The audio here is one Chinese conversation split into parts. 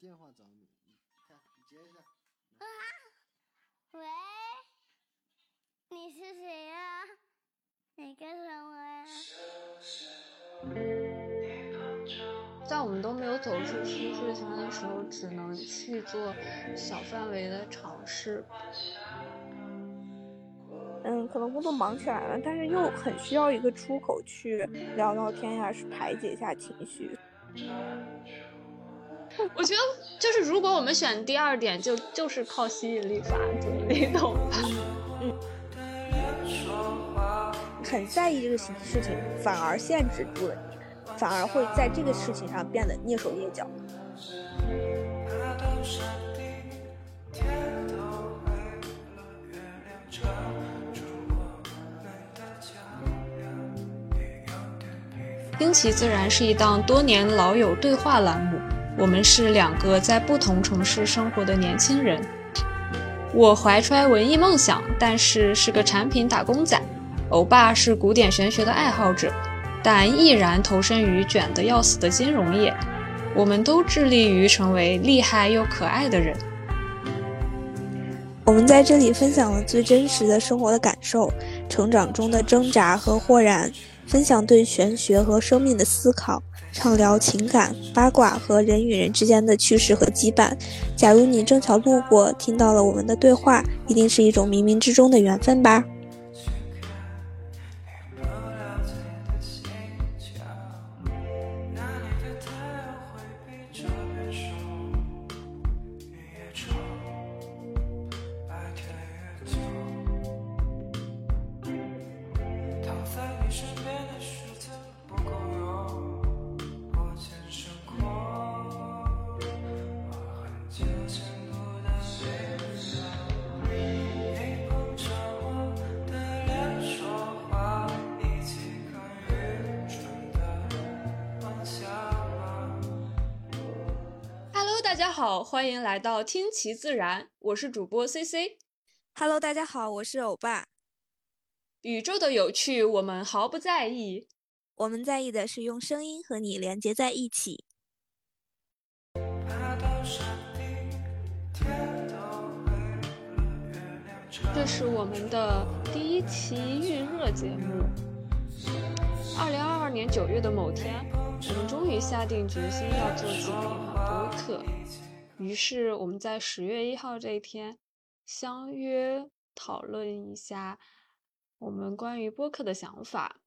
电话找你，看你接一下。啊喂，你是谁呀？你干什么呀？在我们都没有走出舒适圈的时候，只能去做小范围的尝试。嗯，可能工作忙起来了，但是又很需要一个出口去聊聊天呀，是排解一下情绪。我觉得就是如果我们选第二点，就就是靠吸引力法则，你懂吧？嗯。很在意这个事事情，反而限制住了你，反而会在这个事情上变得蹑手蹑脚。听其自然是一档多年老友对话栏目，我们是两个在不同城市生活的年轻人。我怀揣文艺梦想，但是是个产品打工仔。欧巴是古典玄学的爱好者，但毅然投身于卷得要死的金融业。我们都致力于成为厉害又可爱的人。我们在这里分享了最真实的生活的感受，成长中的挣扎和豁然。分享对玄学和生命的思考，畅聊情感、八卦和人与人之间的趣事和羁绊。假如你正巧路过，听到了我们的对话，一定是一种冥冥之中的缘分吧。来到听其自然，我是主播 C C。Hello，大家好，我是欧巴。宇宙的有趣，我们毫不在意。我们在意的是用声音和你连接在一起。这是我们的第一期预热节目。二零二二年九月的某天，我们终于下定决心要做几个播客。于是我们在十月一号这一天相约讨论一下我们关于播客的想法。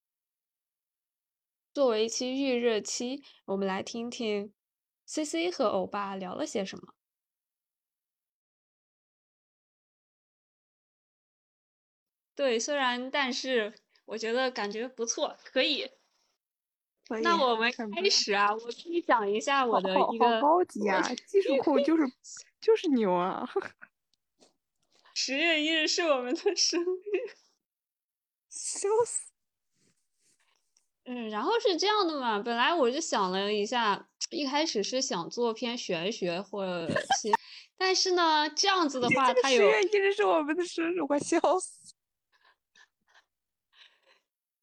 作为一期预热期，我们来听听 C C 和欧巴聊了些什么。对，虽然但是我觉得感觉不错，可以。那我们开始啊！我可以讲一下我的一个高级啊，技术库就是 就是牛啊！十月一日是我们的生日，笑死！嗯，然后是这样的嘛，本来我就想了一下，一开始是想做篇玄学或者些，但是呢，这样子的话，他有十月一日是我们的生日，我笑死！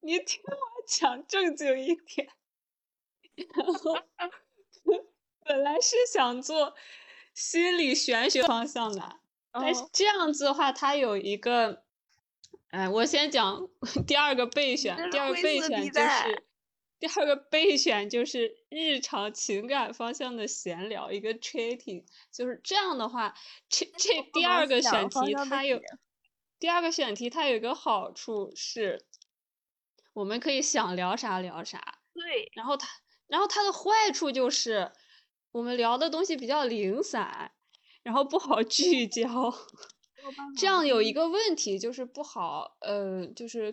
你听我讲正经一点。然 后本来是想做心理玄学方向的，但是这样子的话，它有一个，哎，我先讲第二个备选，第二个备选就是第二个备选就是日常情感方向的闲聊，一个 chatting，就是这样的话，这这第二个选题它有第二个选题它有一个好处是，我们可以想聊啥聊啥，对，然后它。然后它的坏处就是，我们聊的东西比较零散，然后不好聚焦。这样有一个问题就是不好，呃，就是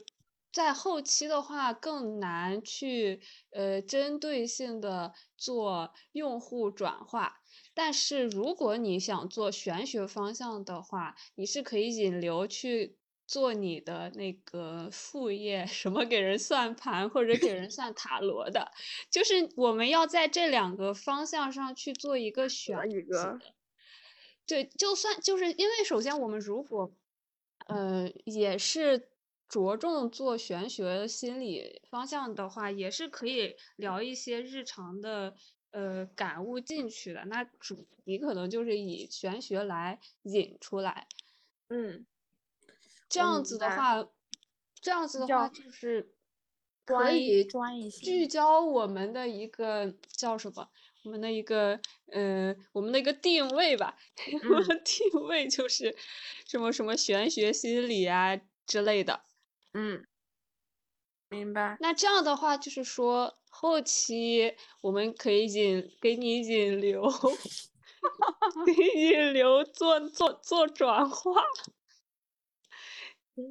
在后期的话更难去呃针对性的做用户转化。但是如果你想做玄学方向的话，你是可以引流去。做你的那个副业，什么给人算盘或者给人算塔罗的，就是我们要在这两个方向上去做一个选择。对，就算就是因为首先我们如果，呃，也是着重做玄学心理方向的话，也是可以聊一些日常的呃感悟进去的，那主题可能就是以玄学来引出来。嗯，这样子的话，这样子的话就是可以聚焦我们的一个叫什么？我们的一个呃，我们的一个定位吧。我们的定位就是什么什么玄学心理啊之类的。嗯，明白。那这样的话，就是说后期我们可以引给你引流，给你引流做做做转化。那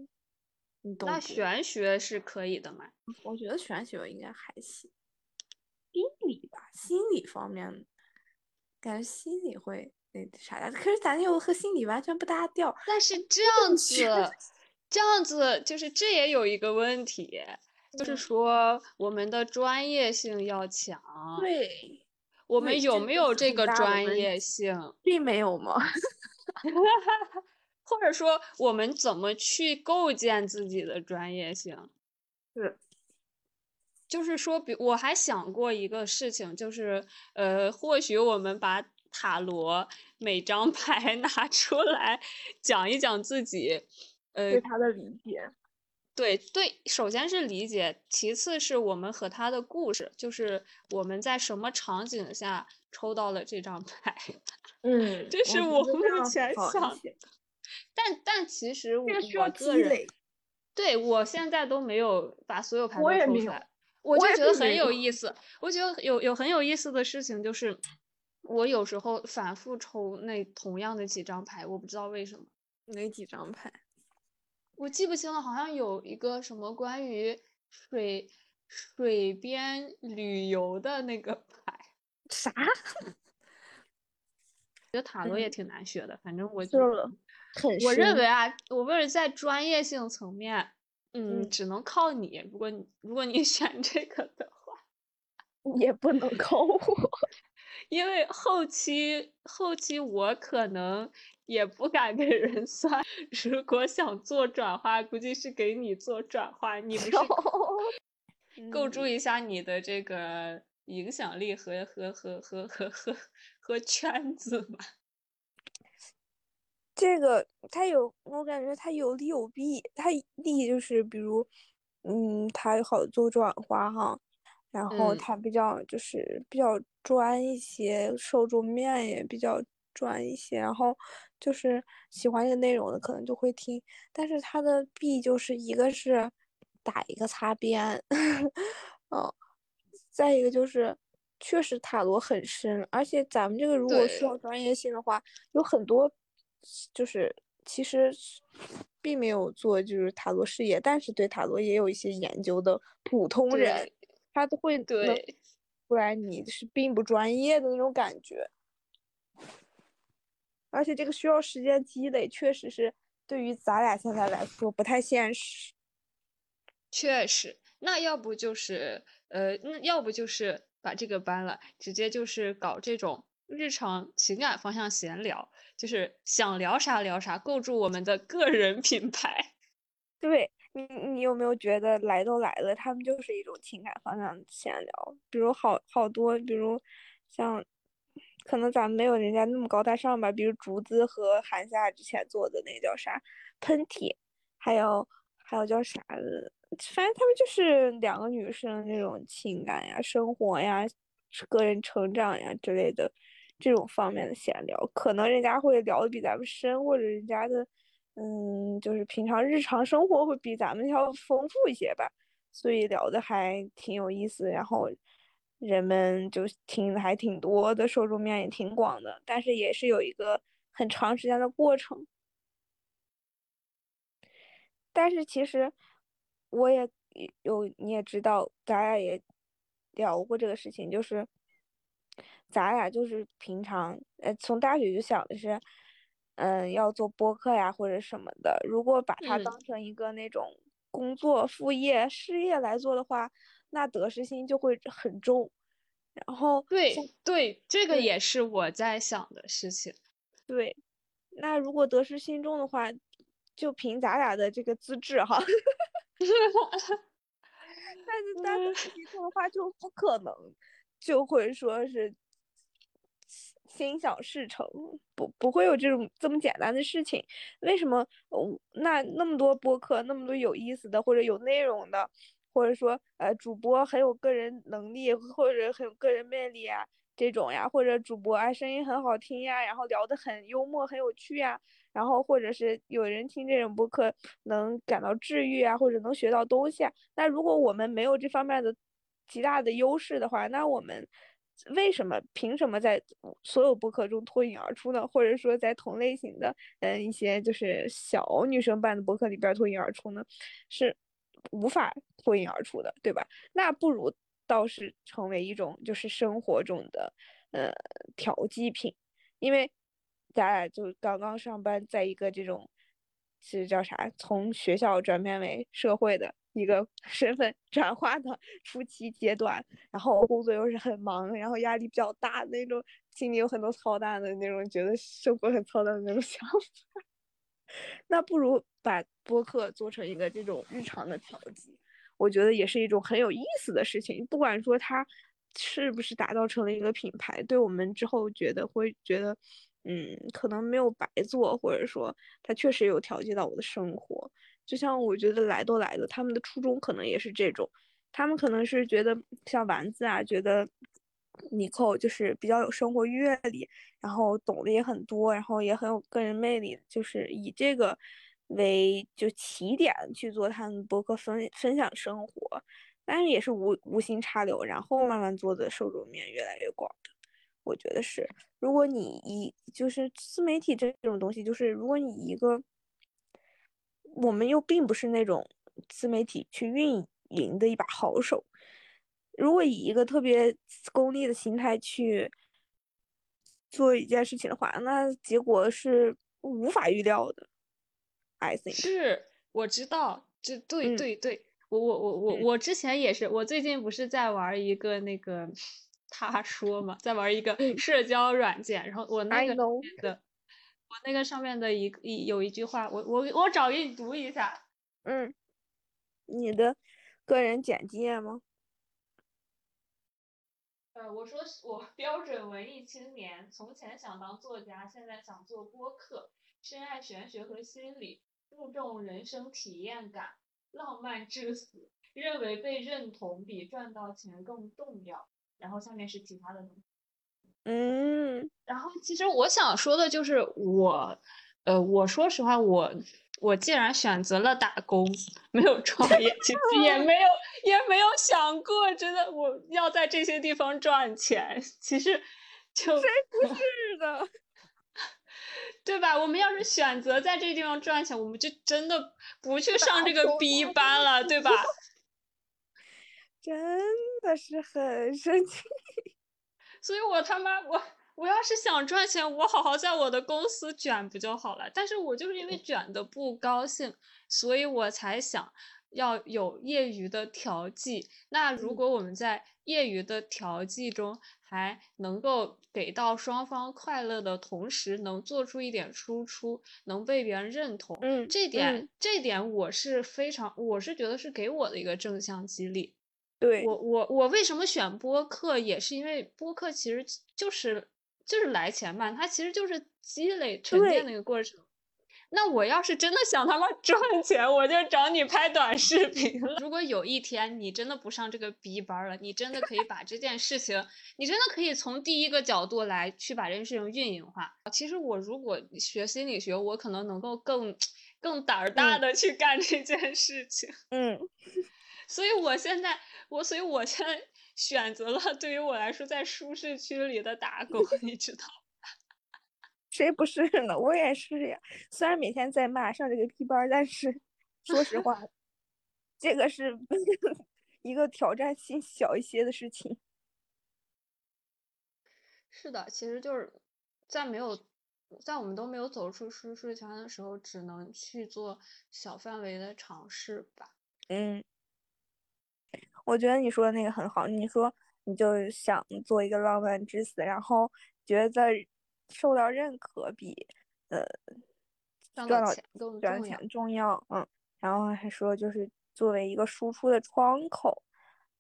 你懂那？玄学是可以的嘛？我觉得玄学应该还行。心理吧，心理方面，感觉心理会那啥呀。可是咱又和心理完全不搭调。但是这样子，这样子就是这也有一个问题，就是嗯说我们的专业性要强。对，我们有没有这个专业性？并没有吗？或者说我们怎么去构建自己的专业性？是，就是说，比我还想过一个事情，就是呃，或许我们把塔罗每张 牌拿出来讲一讲自己，呃对，他的理解。对对，首先是理解，其次是我们和他的故事，就是我们在什么场景下抽到了这张 牌，嗯，这是我目前想些但但其实我个人积累。对我现在都没有把所有牌都抽出来，我我就觉得很有有意思。我觉得有有很有意思的事情就是，我有时候反复抽那同样的几张牌，我不知道为什么，哪几张牌？我记不清了，好像有一个什么关于水水边旅游的那个牌，啥？觉得塔罗也嗯挺难学的，反正我是就了，很我认为啊，我为了在专业性层面，嗯，嗯只能靠你。如果你如果你 选这个的话，也不能靠我。因为后期后期我可能也不敢给人算。如果想做转化，估计是给你做转化，你不是 构筑嗯一下你的这个影响力和和和和和和和圈子嘛？这个它有，我感觉它有利有弊。它利就是比如，嗯，它好做转化哈，然后嗯它比较就是比较专一些，受众面也比较专一些，然后就是喜欢这个内容的可能就会听。但是它的弊就是一个是打一个擦边，嗯，再一个就是。确实塔罗很深，而且咱们这个如果需要专业性的话，有很多就是其实并没有做就是塔罗事业，但是对塔罗也有一些研究的普通人，他都会对不然你是并不专业的那种感觉。而且这个需要时间积累，确实是对于咱俩现在来说不太现实。确实，那要不就是呃，那要不就是把这个搬了，直接就是搞这种日常情感方向闲聊，就是想聊啥聊啥，构筑我们的个人品牌。对你，你有没有觉得来都来了，他们就是一种情感方向闲聊？比如好好多，比如像，可能咱们没有人家那么高大上吧。比如竹子和韩夏之前做的那叫啥喷嚏，还有还有叫啥的，反正他们就是两个女生那种情感呀、生活呀、个人成长呀之类的这种方面的闲聊，可能人家会聊的比咱们深，或者人家的。嗯，就是平常日常生活会比咱们要丰富一些吧，所以聊的还挺有意思，然后人们就听的还挺多的，受众面也挺广的，但是也是有一个很长时间的过程。但是其实我也有，你也知道，咱俩也聊过这个事情，就是咱俩就是平常，呃，从大学就想的是。嗯，要做播客呀或者什么的，如果把它嗯当成一个那种工作、副业、事业来做的话，那得失心就会很重。然后对对，这个也是我在想的事情。对，那如果得失心重的话，就凭咱俩的这个资质哈，但是但得失心重的话就不可能，就会说是心想事成，不不会有这种这么简单的事情。为什么？那那么多播客，那么多有意思的或者有内容的，或者说呃主播很有个人能力或者很有个人魅力啊这种呀，或者主播啊声音很好听呀，然后聊得很幽默很有趣呀，然后或者是有人听这种播客能感到治愈啊，或者能学到东西啊。那如果我们没有这方面的极大的优势的话，那我们。为什么？凭什么在所有播客中脱颖而出呢？或者说，在同类型的嗯一些就是小女生办的播客里边脱颖而出呢？是无法脱颖而出的，对吧？那不如倒是成为一种就是生活中的呃调剂品，因为咱俩就刚刚上班，在一个这种是叫啥？从学校转变为社会的。一个 身份转化的初期阶段，然后工作又是很忙，然后压力比较大那种，心里有很多操蛋的那种，觉得生活很操蛋的那种 想法。那不如把播客做成一个这种日常的调剂，我觉得也是一种很有意思的事情。不管说它是不是打造成了一个品牌，对我们之后觉得会觉得，嗯，可能没有白做，或者说他确实有调剂到我的生活。就像我觉得来都来了，他们的初衷可能也是这种，他们可能是觉得像丸子啊，觉得尼寇就是比较有生活阅历，然后懂得也很多，然后也很有个人魅力，就是以这个为就起点去做他们博客分分享生活，但是也是无无心插柳，然后慢慢做的受众面越来越广的，我觉得是，如果你一就是自媒体这种东西，就是如果你一个。我们又并不是那种自媒体去运营的一把好手，如果以一个特别功利的心态去做一件事情的话，那结果是无法预料的。I think 是，我知道，这对对对，我我我我我之前也是，我最近不是在玩一个那个他说嘛，在玩一个社交软件，然后我那个的。我那个上面的一一有一句话，我我我找给你读一下。嗯，你的个人简介吗？呃，我说我标准文艺青年，从前想当作家，现在想做播客，深爱玄学和心理，注重人生体验感，浪漫至死，认为被认同比赚到钱更重要。然后下面是其他的东西。嗯，然后其实我想说的就是我，呃，我说实话，我我既然选择了打工，没有创业，其实也没有 也没有想过，真的我要在这些地方赚钱。其实就谁不是的，对吧？我们要是选择在这地方赚钱，我们就真的不去上这个 B 班了，对吧？真的是很生气。所以我他妈我我要是想赚钱，我好好在我的公司卷不就好了？但是我就是因为卷的不高兴，所以我才想要有业余的调剂。那如果我们在业余的调剂中还能够给到双方快乐的同时，能做出一点输出，能被别人认同，嗯，这点这点我是非常，我是觉得是给我的一个正向激励。对我我我为什么选播客，也是因为播客其实就是就是来钱嘛，它其实就是积累沉淀的一个过程。那我要是真的想他妈 赚钱，我就找你拍短视频了。如果有一天你真的不上这个 B 班了，你真的可以把这件事情，你真的可以从第一个角度来去把这件事情运营化。其实我如果学心理学，我可能能够更更胆儿大的去干这件事情。嗯。所以我现在，我所以我现在 选择了对于我来说在舒适区里的打工，你知道 谁不是呢？我也是呀。虽然每天在骂上这个 P 班，但是说实话，这个是一个挑战性小一些的事情。是的，其实就是在没有在我们都没有走出舒适圈的时候，只能去做小范围的尝试吧。嗯。我觉得你说的那个很好。你说你就想做一个浪漫之死，然后觉得受到认可比呃赚到赚钱重要。嗯，然后还说就是作为一个输出的窗口，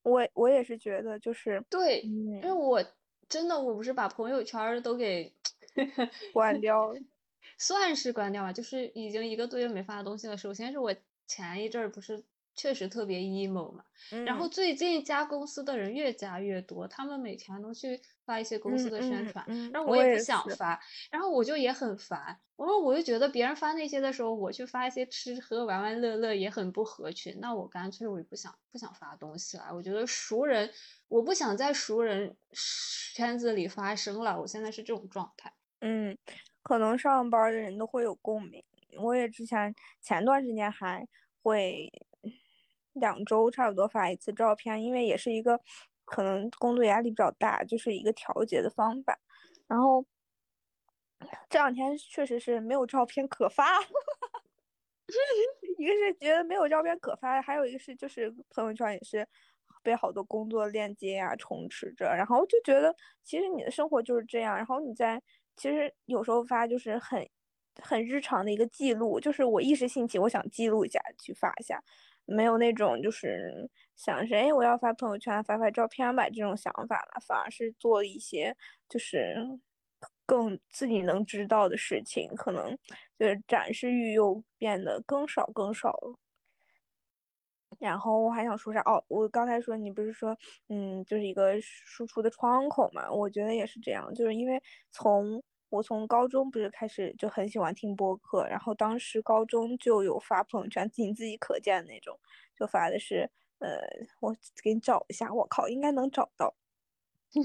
我我也是觉得就是对，因为我真的，我不是把朋友圈都给关掉了。算是关掉吧，就是已经一个多月没发东西了。首先是我前一阵儿不是确实特别 emo 嘛，然后嗯最近加公司的人越加越多，他们每天都去发一些公司嗯的宣嗯传，嗯然后我也不想发，然后我就也很烦，我说我就觉得别人发那些的时候，我去发一些吃喝玩玩乐乐也很不合群，那我干脆我也不想不想发东西了。我觉得熟人，我不想在熟人圈子里发声了，我现在是这种状态。嗯，可能上班的人都会有共鸣。我也之前前段时间还会两周差不多发一次照片，因为也是一个可能工作压力比较大，就是一个调节的方法。然后这两天确实是没有照片可发，一个是觉得没有照片可发，还有一个是就是朋友圈也是被好多工作链接呀、充斥着，然后就觉得其实你的生活就是这样，然后你在其实有时候发就是很很日常的一个记录，就是我一时兴起，我想记录一下去发一下，没有那种就是想谁我要发朋友圈发发照片吧这种想法了，反而是做一些就是更自己能知道的事情，可能就是展示欲又变得更少更少了。然后我还想说啥哦，我刚才说你不是说，嗯，就是一个输出的窗口嘛？我觉得也是这样，就是因为从我从高中不是开始就很喜欢听播客，然后当时高中就有发朋友圈，仅自己可见的那种，就发的是，呃，我给你找一下，我靠，应该能找到。我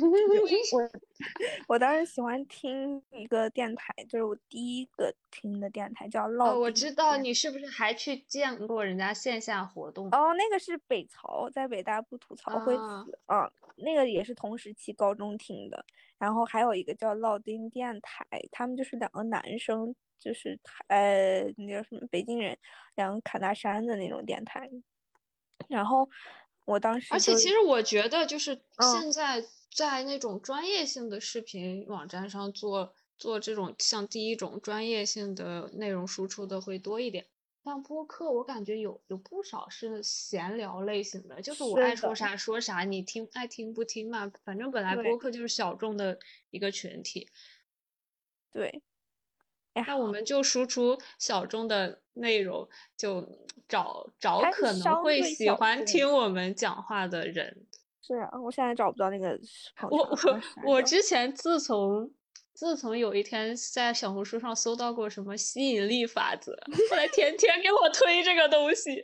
我当时喜欢听一个电台，就是我第一个听的电台叫哦，我知道你是不是还去见过人家线下活动？哦，那个是北曹，在北大不吐槽会啊死啊，那个也是同时期高中听的。然后还有一个叫烙丁电台，他们就是两个男生，就是呃那叫什么北京人，两个侃大山的那种电台。然后我当时而且其实我觉得，就是嗯现在在那种专业性的视频网站上做做这种像第一种专业性的内容输出的会多一点。像播客，我感觉有有不少是闲聊类型的，就是我爱说啥说啥，你听爱听不听嘛，反正本来播客就是小众的一个群体。对，那我们就输出小众的内容，就找找可能会喜欢听我们讲话的人。是啊，我现在找不到那个我我 我之前自从自从有一天在小红书上搜到过什么吸引力法则，后来天天给我推这个东西。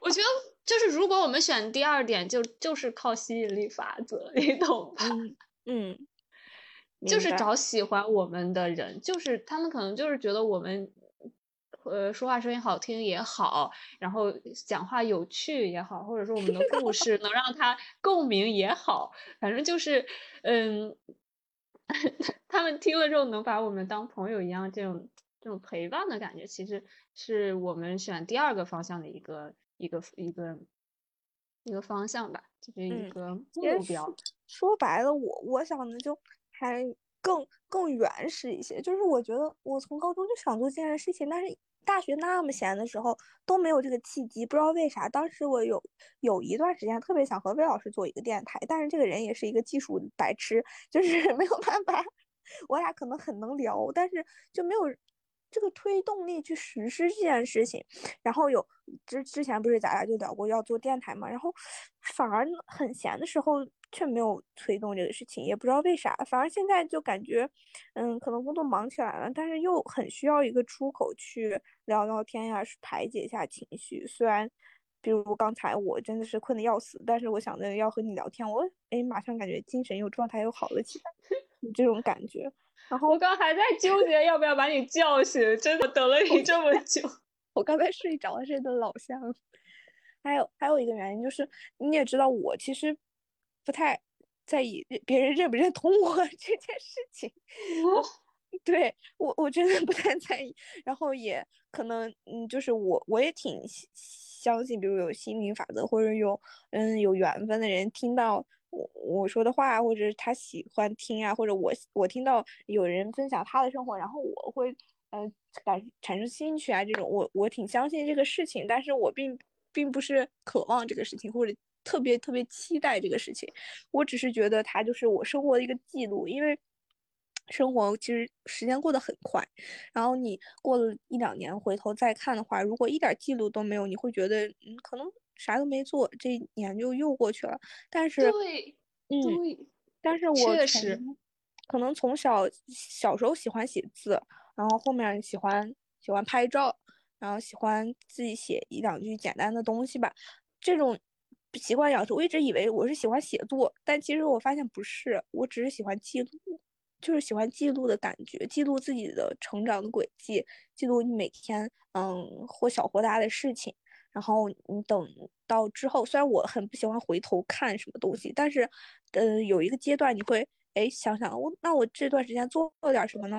我觉得就是如果我们选第二点，就就是靠吸引力法则，你懂吧？嗯嗯，就是找喜欢我们的人，就是他们可能就是觉得我们，呃，说话声音好听也好，然后讲话有趣也好，或者说我们的故事能让他共鸣也好，反正就是，嗯，他们听了之后能把我们当朋友一样，这种这种陪伴的感觉，其实是我们选第二个方向的一个一个一个一个方向吧，就是一嗯个目标。说白了，我我想的就还更更原始一些，就是我觉得我从高中就想做这件事情，但是大学那么闲的时候都没有这个契机，不知道为啥。当时我有有一段时间特别想和魏老师做一个电台，但是这个人也是一个技术白痴，就是 没有办法。我俩可能很能聊，但是就没有这个推动力去实施这件事情。然后有之之前不是咱俩就聊过要做电台嘛，然后反而很闲的时候却没有推动这个事情，也不知道为啥。反而现在就感觉，嗯，可能工作忙起来了，但是又很需要一个出口去聊聊天呀，排解一下情绪。虽然，比如刚才我真的是困得要死，但是我想着要和你聊天，我哎马上感觉精神又状态又好了起来，有这种感觉。然后我刚还在纠 结要不要把你叫醒，真的等了你这么久。我刚才睡着了，睡得老香。还有还有一个原因就是，你也知道我其实不太在意别人认不认同我 这件事情。对我我真的不太在意，然后也可能嗯，就是我我也挺相相信，比如有心灵法则，或者有嗯有缘分的人听到我我说的话，或者是他喜欢听啊，或者我我听到有人分享他的生活，然后我会呃感产生兴趣啊，这种我我挺相信这个事情，但是我并并不是渴望这个事情，或者特别特别期待这个事情。我只是觉得它就是我生活的一个记录，因为生活其实时间过得很快，然后你过了一两年回头再看的话，如果一点记录都没有，你会觉得嗯，可能啥都没做，这一年就又过去了。但是，对，嗯，对，但是我确实可能从小小时候喜欢写字，然后后面喜欢喜欢拍照，然后喜欢自己写一两句简单的东西吧。这种习惯养成，我一直以为我是喜欢写作，但其实我发现不是，我只是喜欢记录，就是喜欢记录的感觉，记录自己的成长的轨迹，记录你每天嗯或小或大的事情。然后你等到之后，虽然我很不喜欢回头看什么东西，但是，呃，有一个阶段你会哎想想我那我这段时间做了点什么呢？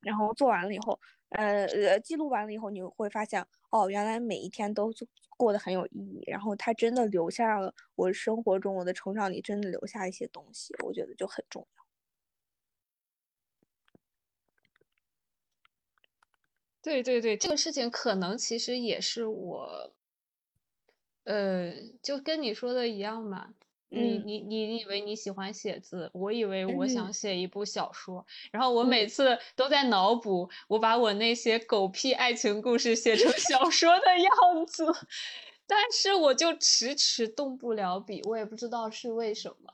然后做完了以后，呃呃记录完了以后，你会发现哦，原来每一天都过得很有意义，然后它真的留下了我生活中我的成长里真的留下一些东西，我觉得就很重要。对对对，这个事情可能其实也是我，呃，就跟你说的一样嘛。你嗯。你你你以为你喜欢写字，我以为我嗯。想写一部小说，然后我嗯。每次都在脑补，我把我那些狗屁爱情故事写成小 说的样子，但是我就迟迟动不了笔，我也不知道是为什么，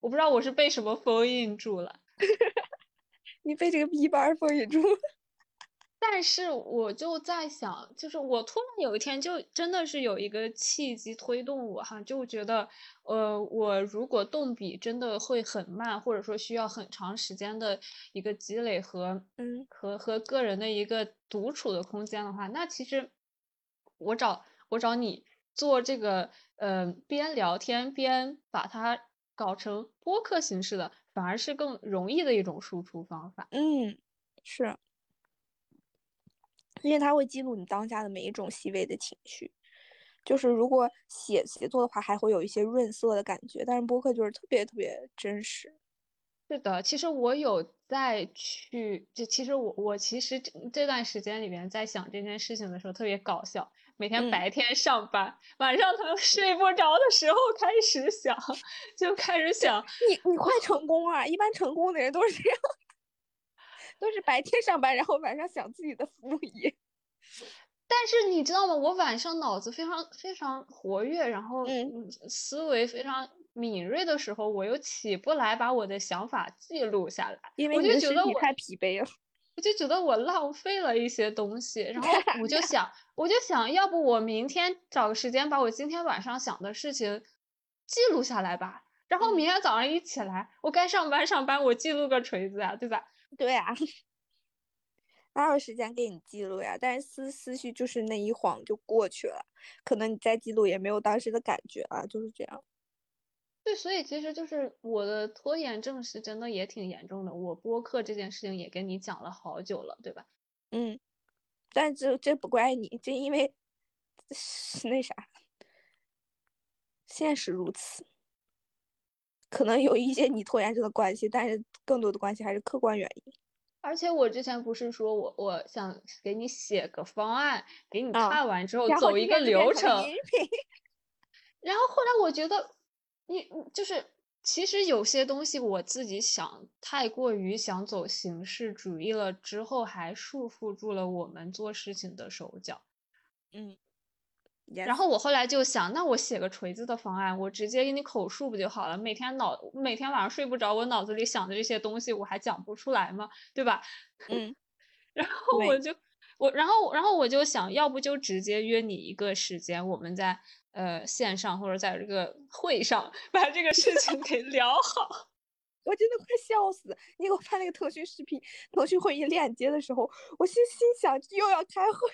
我不知道我是被什么封印住了。你被这个逼班封印住了。但是我就在想，就是我突然有一天就真的是有一个契机推动我哈，就觉得，呃，我如果动笔真的会很慢，或者说需要很长时间的一个积累和嗯和和个人的一个独处的空间的话，那其实我找我找你做这个，呃，边聊天边把它搞成播客形式的，反而是更容易的一种输出方法。嗯，是。因为它会记录你当下的每一种细微的情绪，就是如果写写作的话，还会有一些润色的感觉，但是播客就是特别特别真实。是的，其实我有在去，就其实我我其实这这段时间里面在想这件事情的时候特别搞笑，每天嗯白天上班，晚上可能睡不着的时候开始想，就开始想，你你快成功啊！一般成功的人都是这样，都是白天上班，然后晚上想自己的副业。但是你知道吗？我晚上脑子非常非常活跃，然后思维非常敏锐的时候，我又起不来把我的想法记录下来，因为我就觉得我太疲惫了。我就觉得我浪费了一些东西，然后 我就想，我就想要不我明天找个时间把我今天晚上想的事情记录下来吧，然后嗯明天早上一起来，我该上班上班，我记录个锤子啊，对吧？对啊，哪有时间给你记录呀？但是思思绪就是那一晃就过去了，可能你再记录也没有当时的感觉啊，就是这样。对，所以其实就是我的拖延症是真的也挺严重的。我播客这件事情也跟你讲了好久了，对吧？嗯，但这这不怪你，这因为 是那啥，现实如此。可能有一些你拖延症的关系，但是更多的关系还是客观原因。而且我之前不是说我我想给你写个方案，给你啊看完之后走一个流程，然后后来我觉得，你你就是其实有些东西我自己想太过于想走形式主义了，之后还束缚住了我们做事情的手脚。嗯，然后我后来就想，那我写个锤子的方案，我直接给你口述不就好了？每天脑每天晚上睡不着，我脑子里想的这些东西，我还讲不出来吗？对吧？嗯，然后我就我，然后然后我就想要不就直接约你一个时间，我们在呃线上或者在这个会上把这个事情给聊好。我真的快笑死！你给我发那个腾讯视频、腾讯会议链接的时候，我心心想又要开会。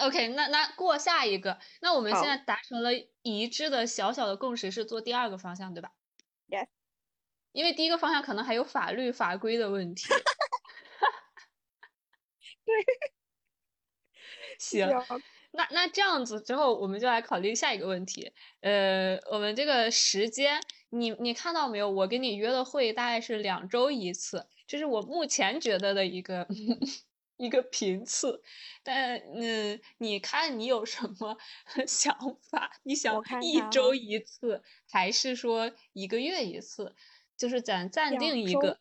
OK，那那过下一个，那我们现在达成了一致的小小的共识，是做第二个方向，对吧？Yes 因为第一个方向可能还有法律法规的问题。对，行，那那这样子之后，我们就来考虑下一个问题。呃，我们这个时间，你你看到没有？我跟你约的会大概是两周一次，这是我目前觉得的一个一个频次，但嗯，你看你有什么 想法？你想一周一次，还是说一个月一次？就是咱暂定一个。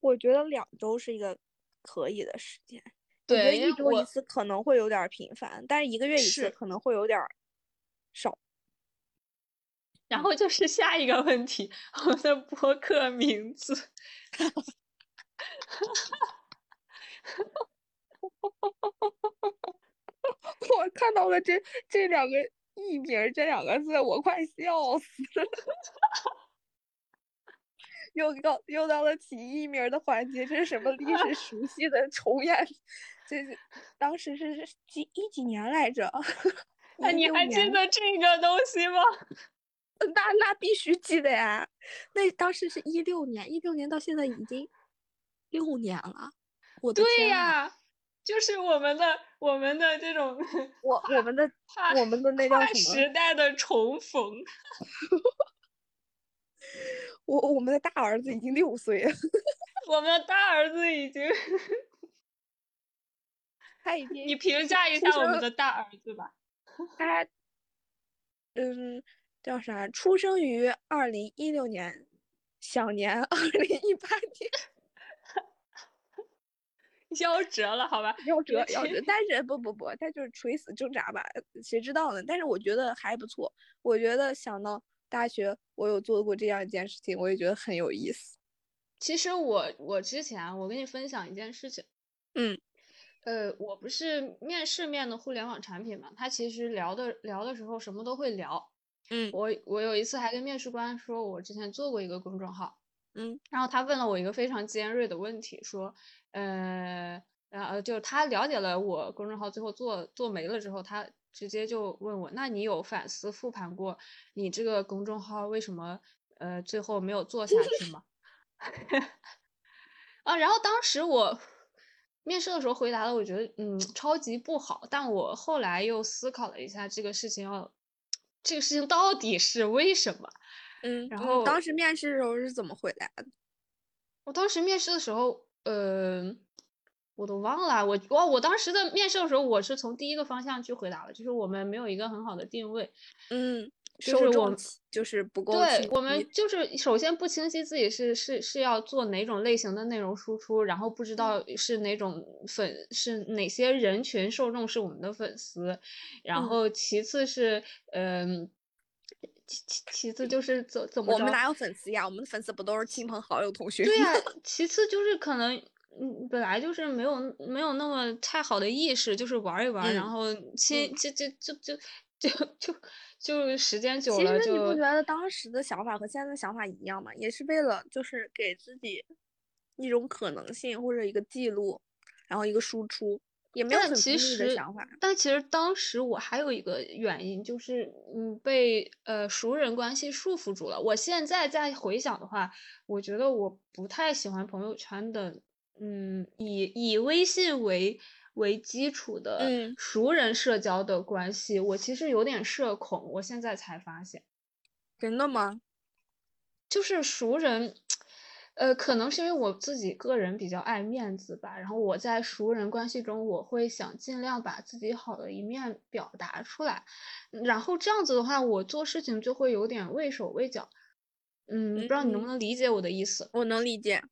我觉得两周是一个可以的时间。对，一周一次可能会有点频繁，但是一个月一次可能会有点少。然后就是下一个问题，我的博客名字。我看到了这这两个艺名这两个字，我快笑死了。又到又到了起艺名的环节，这是什么历史熟悉的重演？这是当时是几一几年来着？那你还记得这个东西吗？那那必须记得呀！那当时是一六年，一六年到现在已经六年了。我的对呀，就是我们的我们的这种我我们的 我们的那叫什么时代的重逢。我我们的大儿子已经六岁了，我们的大儿子已经，他已经。你评价一下我们的大儿子吧。他，嗯，叫啥？出生于二零一六年，享年二零一八年。夭折了，好吧？夭折，夭折。但是不不不，他就是垂死挣扎吧？谁知道呢？但是我觉得还不错。我觉得想到。大学我有做过这样一件事情，我也觉得很有意思。其实我我之前我跟你分享一件事情，嗯，呃，我不是面试面的互联网产品嘛，他其实聊的聊的时候什么都会聊，嗯，我我有一次还跟面试官说，我之前做过一个公众号，嗯，然后他问了我一个非常尖锐的问题，说，呃，然后就他了解了我公众号最后做做没了之后，他。直接就问我，那你有反思复盘过你这个公众号为什么呃最后没有做下去吗？啊，然后当时我面试的时候回答的，我觉得嗯超级不好，但我后来又思考了一下这个事情要这个事情到底是为什么？嗯，然后当时面试的时候是怎么回答的？我当时面试的时候，呃。我都忘了，我我我当时的面试的时候，我是从第一个方向去回答的，就是我们没有一个很好的定位，嗯，就是我就是不够。对，我们就是首先不清晰自己是是是要做哪种类型的内容输出，然后不知道是哪种粉是哪些人群受众是我们的粉丝，然后其次是嗯，其其其次就是怎怎么我们哪有粉丝呀？我们的粉丝不都是亲朋好友同学？对呀，其次就是可能。嗯，本来就是没有没有那么太好的意识，就是玩一玩，然后亲，就就就就就就就时间久了就。其实你不觉得当时的想法和现在的想法一样吗？也是为了就是给自己一种可能性或者一个记录，然后一个输出，也没有很其实的想法。但其实当时我还有一个原因，就是嗯被呃熟人关系束缚住了。我现在再回想的话，我觉得我不太喜欢朋友圈的。嗯，以以微信为为基础的熟人社交的关系，我其实有点社恐。我现在才发现，真的吗？就是熟人，呃，可能是因为我自己个人比较爱面子吧。然后我在熟人关系中，我会想尽量把自己好的一面表达出来。然后这样子的话，我做事情就会有点畏手畏脚。嗯，不知道你能不能理解我的意思？我能理解。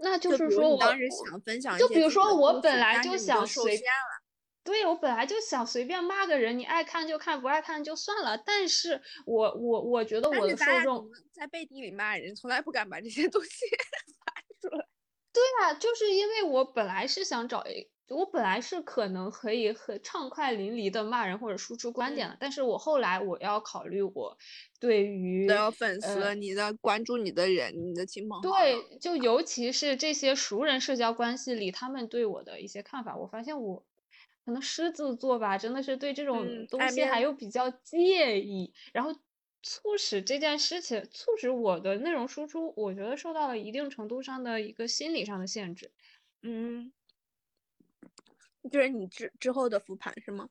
那就是说，我当时想分享，就比如说我本来就想随，对我本来就想随便骂个人，你爱看就看，不爱看就算了。但是我我我觉得我的受众在背地里骂人，从来不敢把这些东西 发出来。对啊，就是因为我本来是想找一。我本来是可能可以很畅快淋漓的骂人或者输出观点的，但是我后来我要考虑我对于的粉丝、你的关注你的人、你的亲朋对，就尤其是这些熟人社交关系里，他们对我的一些看法，我发现我可能狮子座吧，真的是对这种东西还有比较介意，然后促使这件事情，促使我的内容输出，我觉得受到了一定程度上的一个心理上的限制，嗯。就是你之之后的复盘是吗？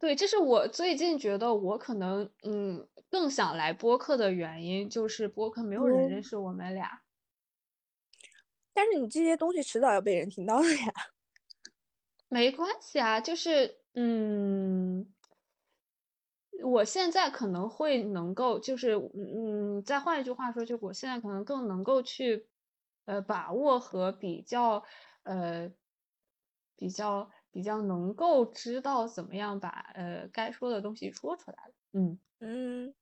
对，这是我最近觉得我可能嗯更想来播客的原因，就是播客没有人认识我们俩。但是你这些东西迟早要被人听到的呀。没关系啊，就是嗯，我现在可能会能够，就是嗯，再换一句话说，就我现在可能更能够去呃把握和比较呃比较比较能够知道怎么样把呃该说的东西说出来了。嗯嗯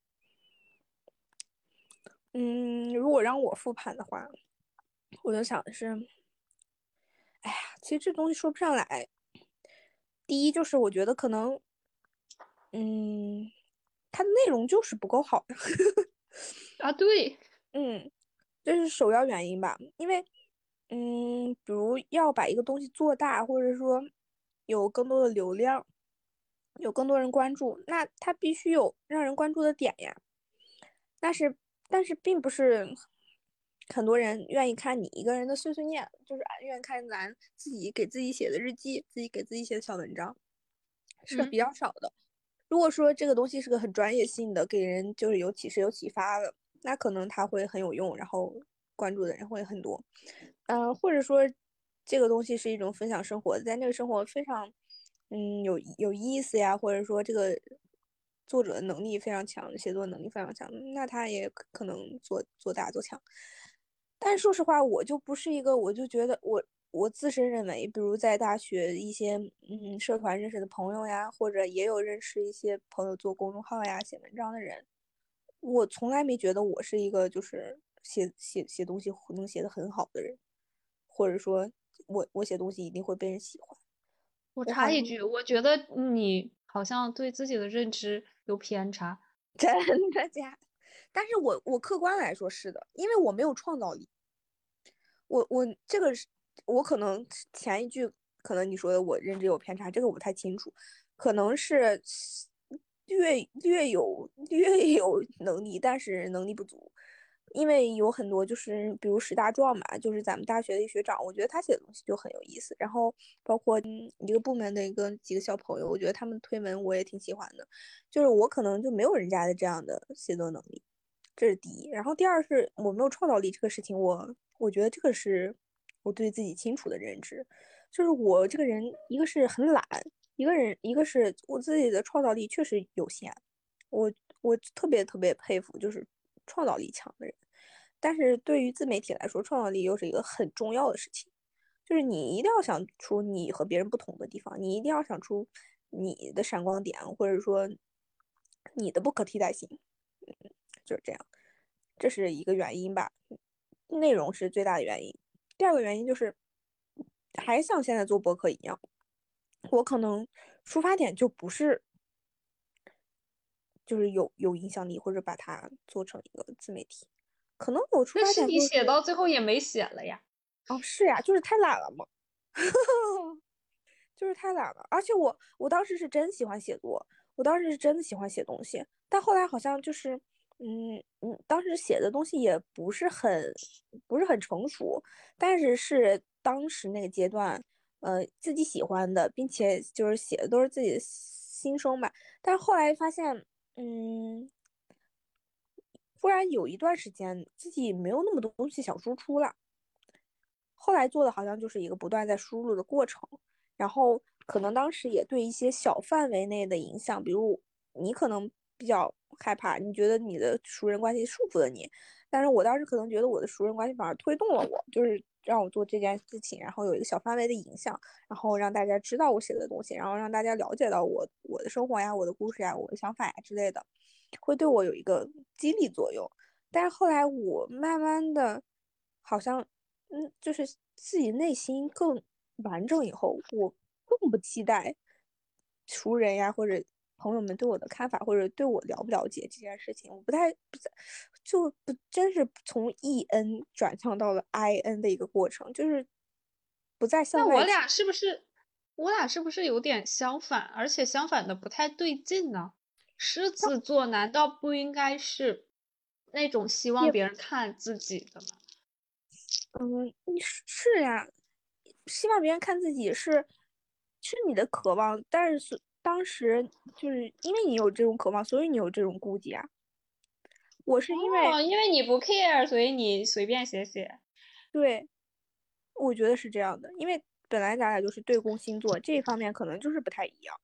嗯，如果让我复盘的话，我就想的是，哎呀，其实这东西说不上来。第一就是我觉得可能，嗯，它的内容就是不够好 啊，对，嗯，这是首要原因吧。因为，嗯，比如要把一个东西做大，或者说有更多的流量，有更多人关注，那它必须有让人关注的点呀。但是，但是并不是很多人愿意看你一个人的碎碎念，就是愿意看咱自己给自己写的日记，自己给自己写的小文章，是比较少的。如果说这个东西是个很专业性的，给人就是有启示、有启发的，那可能它会很有用，然后关注的人会很多。嗯，或者说这个东西是一种分享生活，在那个生活非常嗯有有意思呀，或者说这个作者的能力非常强，写作能力非常强，那他也可能做做大做强。但说实话，我就不是一个，我就觉得我我自身认为，比如在大学一些嗯社团认识的朋友呀，或者也有认识一些朋友做公众号呀、写文章的人，我从来没觉得我是一个就是写写写东西能写的很好的人，或者说我我写东西一定会被人喜欢。我插一句，我觉得你好像对自己的认知有偏差，真的假？但是我我客观来说是的，因为我没有创造力。我我这个是，我可能前一句可能你说的我认知有偏差，这个我不太清楚，可能是略略有略有能力，但是能力不足。因为有很多就是比如石大壮嘛，就是咱们大学的学长，我觉得他写的东西就很有意思。然后包括一个部门的一个几个小朋友，我觉得他们推文我也挺喜欢的。就是我可能就没有人家的这样的写作能力。这是第一，然后第二是我没有创造力这个事情，我我觉得这个是我对自己清楚的认知，就是我这个人一个是很懒，一个人一个是我自己的创造力确实有限，我我特别特别佩服就是创造力强的人，但是对于自媒体来说，创造力又是一个很重要的事情，就是你一定要想出你和别人不同的地方，你一定要想出你的闪光点，或者说你的不可替代性。就是这样，这是一个原因吧，内容是最大的原因。第二个原因就是，还像现在做博客一样，我可能出发点就不是，就是有有影响力或者把它做成一个自媒体，可能我出发点你写到最后也没写了呀。哦，是呀，就是太懒了嘛，就是太懒了。而且我我当时是真喜欢写作，我当时是真的喜欢写东西，但后来好像就是。嗯嗯，当时写的东西也不是很不是很成熟，但是是当时那个阶段，呃，自己喜欢的，并且就是写的都是自己的心声吧。但是后来发现，嗯，忽然有一段时间自己没有那么多东西想输出了。后来做的好像就是一个不断在输入的过程，然后可能当时也对一些小范围内的影响，比如你可能。比较害怕，你觉得你的熟人关系束缚了你，但是我当时可能觉得我的熟人关系反而推动了我，就是让我做这件事情，然后有一个小范围的影响，然后让大家知道我写的东西，然后让大家了解到我我的生活呀、我的故事呀、我的想法呀之类的，会对我有一个激励作用。但是后来我慢慢的，好像嗯，就是自己内心更完整以后，我更不期待熟人呀或者。朋友们对我的看法，或者对我了不了解这件事情，我不太不在，就不真是从 E N 转向到了 I N 的一个过程，就是不再向外。那我俩是不是，我俩是不是有点相反，而且相反的不太对劲呢？狮子座难道不应该是那种希望别人看自己的吗？嗯，你是呀，希望别人看自己是是你的渴望，但是。当时就是因为你有这种渴望，所以你有这种顾忌啊。我是因为因为你不 care，所以你随便写写。对，我觉得是这样的，因为本来咱俩就是对宫星座这一方面可能就是不太一样。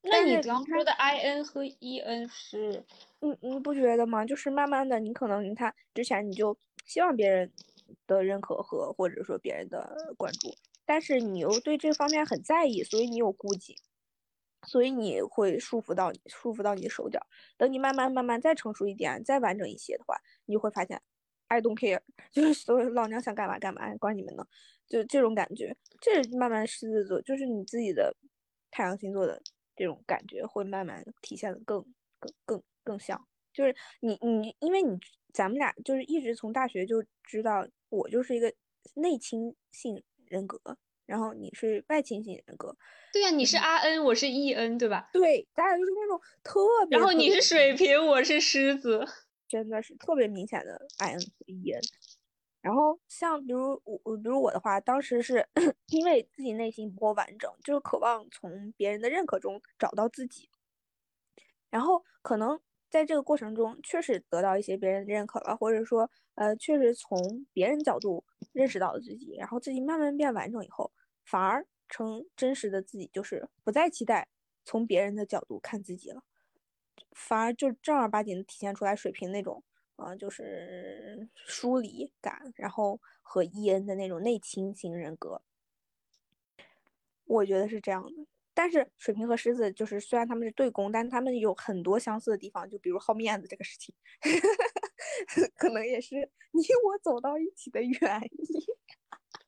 那你刚说的 I N 和 E N 是，你你不觉得吗？就是慢慢的，你可能你看之前你就希望别人的认可和或者说别人的关注，但是你又对这方面很在意，所以你有顾忌，所以你会束缚到你束缚到你的手脚。等你慢慢慢慢再成熟一点，再完整一些的话，你就会发现 I don't care，就是所有老娘想干嘛干嘛，管你们呢，就这种感觉。这慢慢狮子座就是你自己的太阳星座的这种感觉会慢慢体现的更更更更像。就是你你，因为你咱们俩就是一直从大学就知道，我就是一个内倾性人格，然后你是外倾型人格，对呀、你是 I N，我是 E N，对吧？对，咱俩就是那种特别，然后你是水瓶，我是狮子。真的是特别明显的 I N 和 E N。然后像比如我我比如我的话，当时是 因为自己内心不够完整，就是渴望从别人的认可中找到自己，然后可能在这个过程中确实得到一些别人的认可了，或者说呃确实从别人角度认识到了自己，然后自己慢慢变完整以后，反而成真实的自己，就是不再期待从别人的角度看自己了。反而就正儿八经的体现出来水平那种，呃，就是疏离感，然后和 E.N 的那种内倾型人格，我觉得是这样的。但是水瓶和狮子就是虽然他们是对攻，但他们有很多相似的地方，就比如好面子这个事情，可能也是你我走到一起的原因。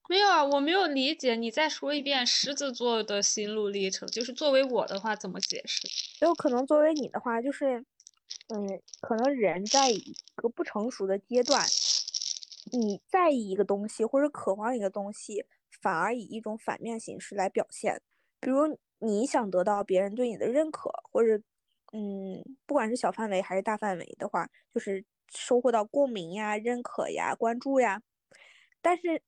没有啊，我没有理解，你再说一遍狮子座的心路历程，就是作为我的话怎么解释？有可能作为你的话，就是，嗯，可能人在一个不成熟的阶段，你在意一个东西或者渴望一个东西，反而以一种反面形式来表现。比如你想得到别人对你的认可，或者，嗯，不管是小范围还是大范围的话，就是收获到共鸣呀、认可呀、关注呀，但是。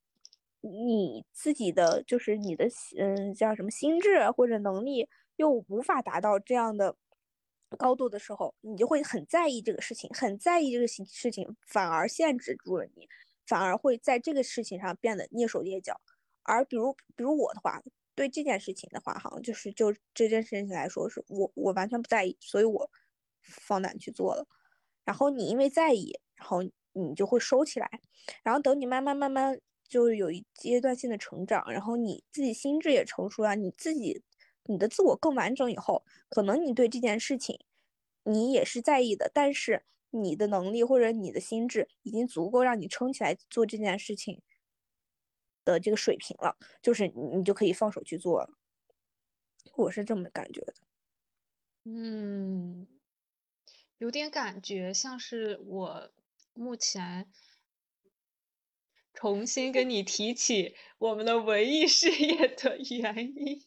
你自己的就是你的嗯叫什么心智或者能力又无法达到这样的高度的时候，你就会很在意这个事情，很在意这个事事情，反而限制住了你，反而会在这个事情上变得蹑手蹑脚。而比如比如我的话，对这件事情的话，哈，就是就这件事情来说，是我我完全不在意，所以我放胆去做了。然后你因为在意，然后你就会收起来，然后等你慢慢慢慢。就是有一阶段性的成长，然后你自己心智也成熟了，你自己你的自我更完整以后，可能你对这件事情你也是在意的，但是你的能力或者你的心智已经足够让你撑起来做这件事情的这个水平了，就是你就可以放手去做了。我是这么感觉的。嗯，有点感觉像是我目前。重新跟你提起我们的文艺事业的原因，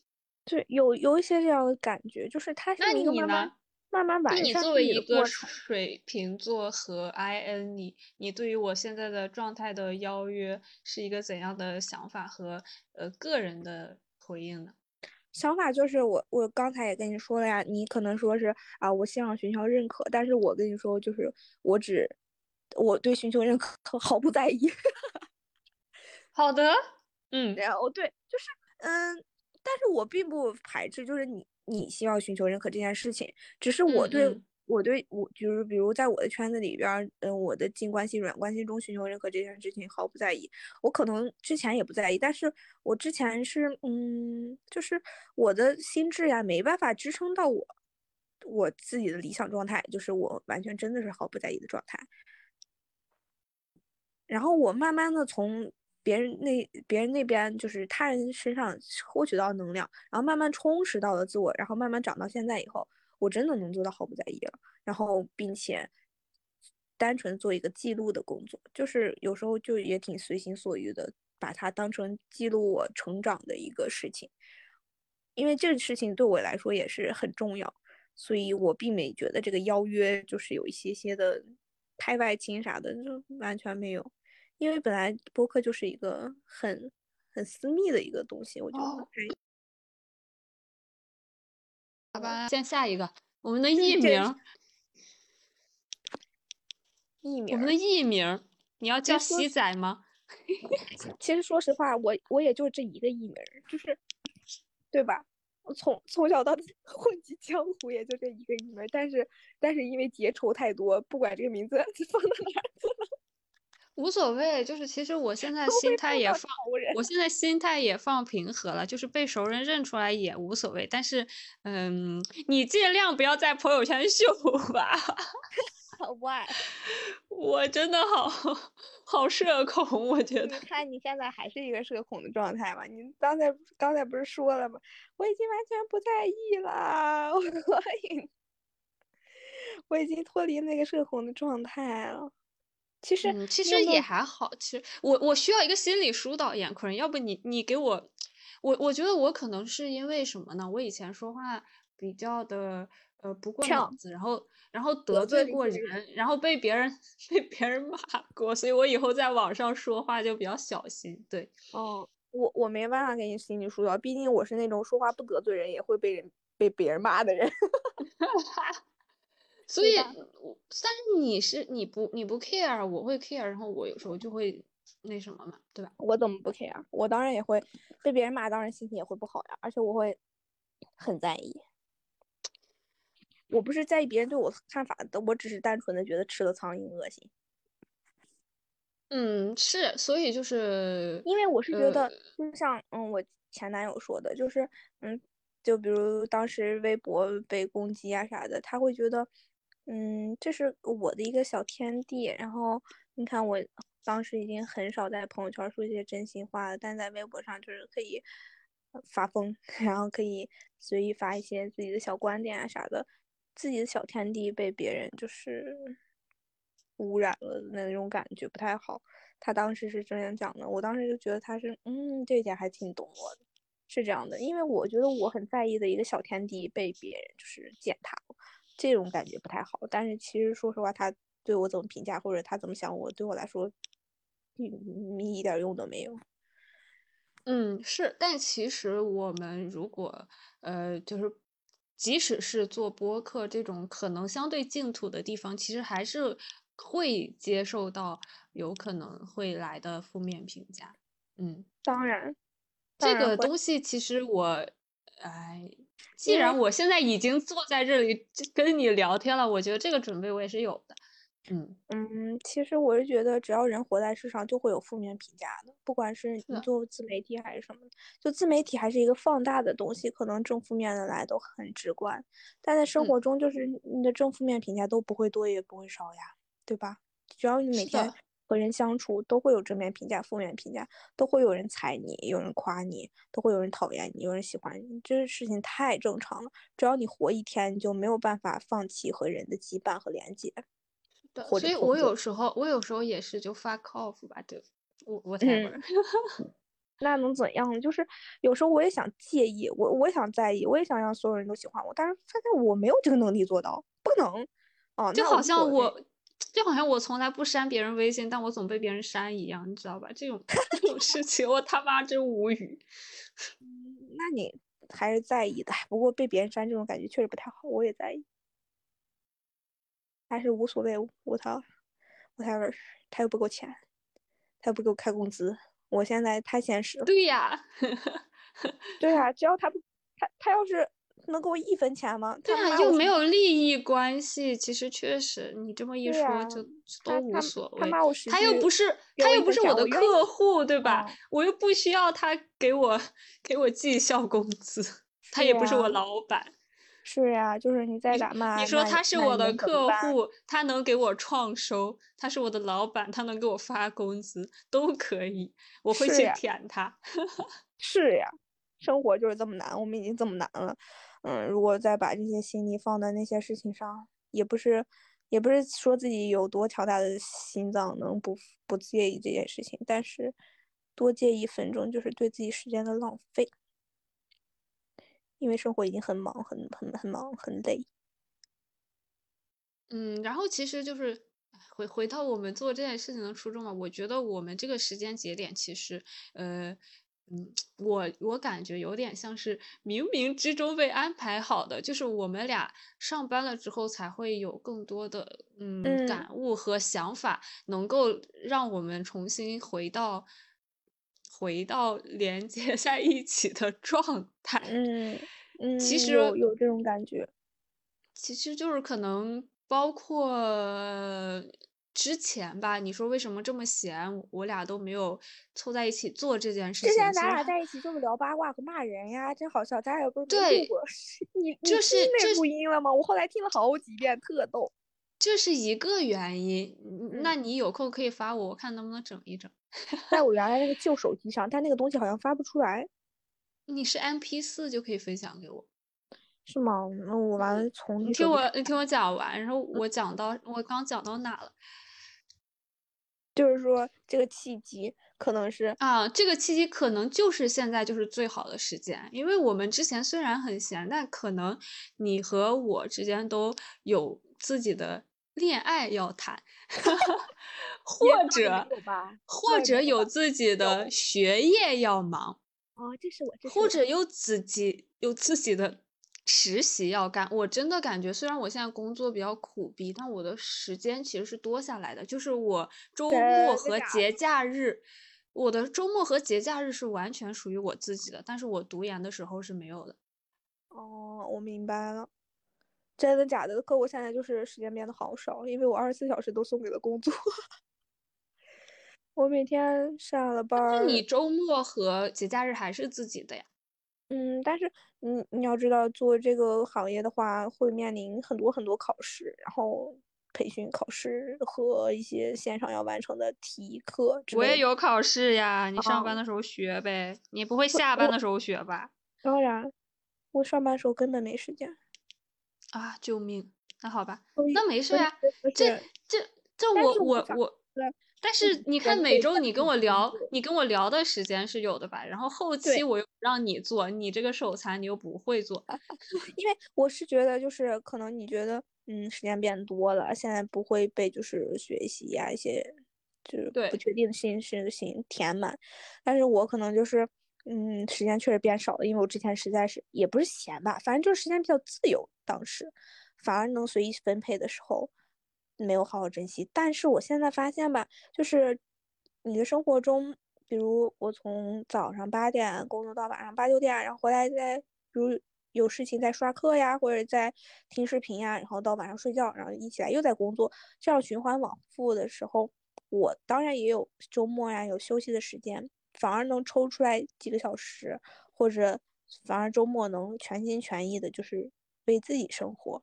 对，有有一些这样的感觉，就是他是一个慢慢慢慢完善你作为一个水瓶座和 I N，你你对于我现在的状态的邀约是一个怎样的想法和呃个人的回应呢？想法就是我我刚才也跟你说了呀，你可能说是啊，我希望寻求认可，但是我跟你说就是我只我对寻求认可 毫不在意。好的，嗯，然后对，就是嗯，但是我并不排斥，就是你你希望寻求认可这件事情，只是我对、嗯、我对我就是比如在我的圈子里边，嗯，我的近关系、软关系中寻求认可这件事情毫不在意。我可能之前也不在意，但是我之前是嗯，就是我的心智呀没办法支撑到我我自己的理想状态，就是我完全真的是毫不在意的状态。然后我慢慢的从。别人那别人那边就是他人身上获取到能量，然后慢慢充实到了自我，然后慢慢长到现在以后，我真的能做到毫不在意了。然后并且单纯做一个记录的工作，就是有时候就也挺随心所欲的，把它当成记录我成长的一个事情。因为这个事情对我来说也是很重要，所以我并没觉得这个邀约就是有一些些的太外倾啥的，就完全没有。因为本来播客就是一个很很私密的一个东西，我觉得。哦、好吧，先下一个，我们的 艺名。艺名。我们的艺名，你要叫西仔吗？其实说实话，我我也就这一个艺名，就是对吧？我从从小到大混迹江湖，也就这一个艺名，但是但是因为结仇太多，不管这个名字放到哪。无所谓，就是其实我现 在心态也放，我现在心态也放平和了，就是被熟人认出来也无所谓。但是，嗯，你尽量不要在朋友圈秀吧。Why？我真的好好社恐，我觉得。你看你现在还是一个社恐的状态吗？你刚才刚才不是说了吗？我已经完全不在意了，我已我已经脱离那个社恐的状态了。其实其实也还好，其实我我需要一个心理疏导眼坤，要不你你给我，我我觉得我可能是因为什么呢？我以前说话比较的呃不过脑子，然后然后得罪过人，然后被别人 被别人骂过，所以我以后在网上说话就比较小心。对，哦，我我没办法给你心理疏导，毕竟我是那种说话不得罪人也会被人被别人骂的人。所以，但是你是你不你不 care，我会 care，然后我有时候就会那什么嘛，对吧？我怎么不 care？我当然也会被别人骂，当然心情也会不好呀，而且我会很在意。我不是在意别人对我看法的，我只是单纯的觉得吃了苍蝇恶心。嗯，是，所以就是因为我是觉得，就像嗯，我前男友说的，就是嗯，就比如当时微博被攻击啊啥的，他会觉得。嗯，这是我的一个小天地。然后你看，我当时已经很少在朋友圈说一些真心话了，但在微博上就是可以发疯，然后可以随意发一些自己的小观点啊啥的。自己的小天地被别人就是污染了的那种感觉不太好。他当时是这样讲的，我当时就觉得他是，嗯，这一点还挺懂我的，是这样的，因为我觉得我很在意的一个小天地被别人就是践踏了。这种感觉不太好，但是其实说实话，他对我怎么评价或者他怎么想我，对我来说，一，一点用都没有。嗯，是，但其实我们如果呃，就是即使是做播客这种可能相对净土的地方，其实还是会接受到有可能会来的负面评价。嗯，当然，这个东西其实我，哎。既然我现在已经坐在这里跟你聊天了，我觉得这个准备我也是有的。嗯嗯，其实我是觉得，只要人活在世上，就会有负面评价的，不管是你做自媒体还是什么，就自媒体还是一个放大的东西，可能正负面的来都很直观，但在生活中，就是你的正负面评价都不会多也不会少呀，对吧？只要你每天。和人相处都会有正面评价、负面评价，都会有人踩你，有人夸你，都会有人讨厌你，有人喜欢你，这事情太正常了。只要你活一天，你就没有办法放弃和人的羁绊和连接。对，所以我有时候，我有时候也是就 fuck off 吧，对，我我才玩。那能怎样呢？就是有时候我也想介意，我我也想在意，我也想让所有人都喜欢我，但是发现我没有这个能力做到，不能。哦，就好像我。就好像我从来不删别人微信，但我总被别人删一样，你知道吧？这种这种事情，我他妈真无语。那你还是在意的，不过被别人删这种感觉确实不太好，我也在意。还是无所谓，我操，我他他又不给我钱，他又不给我开工资，我现在太现实了。对呀，对呀，只要他不他他要是。能给我一分钱吗？对啊，又没有利益关系。其实确实，你这么一说就都无所谓。他又不是他又不是我的客户，对吧？我又不需要他给我给我绩效工资，他也不是我老板。是呀，就是你再咋骂，你说他是我的客户，他能给我创收；他是我的老板，他能给我发工资，都可以，我会去舔他。是呀，生活就是这么难，我们已经这么难了。嗯，如果再把这些心力放在那些事情上，也不是，也不是说自己有多强大的心脏能不不介意这件事情，但是多介一分钟就是对自己时间的浪费，因为生活已经很忙，很很很忙，很累。嗯，然后其实就是回回到我们做这件事情的初衷嘛，我觉得我们这个时间节点其实，呃。嗯，我我感觉有点像是冥冥之中被安排好的，就是我们俩上班了之后才会有更多的嗯嗯感悟和想法，能够让我们重新回到回到连接 在一起的状态。嗯嗯，其实有有这种感觉。其实就是可能包括之前吧，你说为什么这么闲，我俩都没有凑在一起做这件事情。之前咱俩在一起就是聊八卦和骂人呀，真好笑。咱俩也不是没对你你这是听那这录音了吗？我后来听了好几遍，特逗。这是一个原因。嗯那你有空可以发我，我看能不能整一整。在我原来那个旧手机上，但那个东西好像发不出来，你是 MP 四就可以分享给我。是吗？那我完了从你听我，你听我讲完，然后我讲到我刚讲到哪了就是说这个契机可能是啊？这个契机可能就是现在就是最好的时间，因为我们之前虽然很闲，但可能你和我之间都有自己的恋爱要谈，或者或者有自己的学业要忙。哦，这是我或者有自己有自己的实习要干。我真的感觉，虽然我现在工作比较苦逼，但我的时间其实是多下来的。就是我周末和节假日，我的周末和节假日是完全属于我自己的，但是我读研的时候是没有的。哦，我明白了。真的假的？可我现在就是时间变得好少，因为我二十四小时都送给了工作。我每天下了班儿，那你周末和节假日还是自己的呀？嗯，但是你你要知道，做这个行业的话，会面临很多很多考试，然后培训考试和一些线上要完成的题课我也。有考试呀，你上班哦的时候学呗，你不会下班的时候学吧？当然，我上班时候根本没时间。啊，救命！那好吧，那没事呀。这这这我我我但是你看每周你跟我聊，你跟我聊的时间是有的吧？然后后期我又不让你做，你这个手残你又不会做，因为我是觉得，就是可能你觉得，嗯，时间变多了，现在不会被就是学习呀、一些就是对。不确定的新事情填满，但是我可能就是，嗯，时间确实变少了，因为我之前实在是也不是闲吧，反正就是时间比较自由，当时反而能随意分配的时候，没有好好珍惜。但是我现在发现吧，就是你的生活中，比如我从早上八点工作到晚上八九点，然后回来再比如有事情再刷课呀，或者在听视频呀，然后到晚上睡觉，然后一起来又在工作，这样循环往复的时候，我当然也有周末呀，有休息的时间，反而能抽出来几个小时，或者反而周末能全心全意的，就是为自己生活，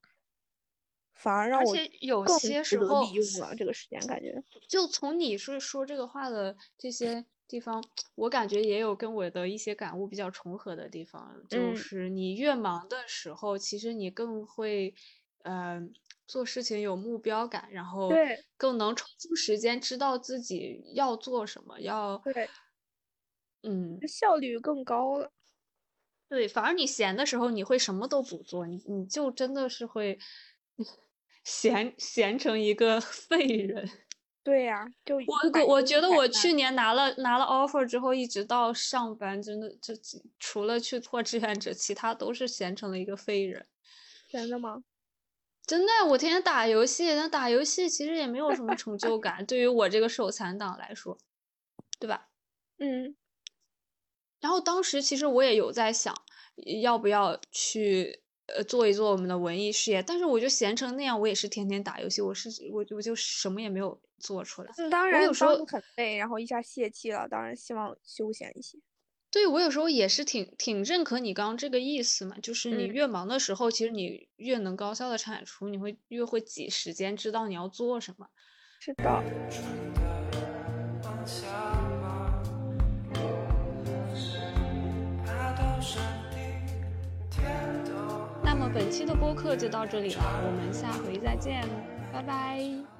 反而让而我且有更些时候利用了这个时间，感觉。就从你是说这个话的这些地方，我感觉也有跟我的一些感悟比较重合的地方，就嗯是你越忙的时候，其实你更会，呃，做事情有目标感，然后对更能抽出时间知道自己要做什么，要，对，嗯，效率更高了。对，反而你闲的时候，你会什么都不做，你你就真的是会 闲闲成一个 废人。对呀、就我我我觉得我去年拿了拿了 offer 之后，一直到上班，真的就除了去做志愿者，其他都是闲成了一个废人。真的吗？真的，我天天打游戏，那打游戏其实也没有什么成就感，对于我这个手残党来说，对吧？嗯，然后当时其实我也有在想，要不要去呃做一做我们的文艺事业，但是我就闲成那样，我也是天天打游戏，我是我我就什么也没有做出来。嗯当然有时候很累，然后一下泄气了，当然希望休闲一些。对，我有时候也是挺挺认可你刚刚这个意思嘛，就是你嗯越忙的时候，其实你越能高效的产出，你会越会挤时间知道你要做什么。是的，那么本期的播客就到这里了，我们下回再见，拜拜。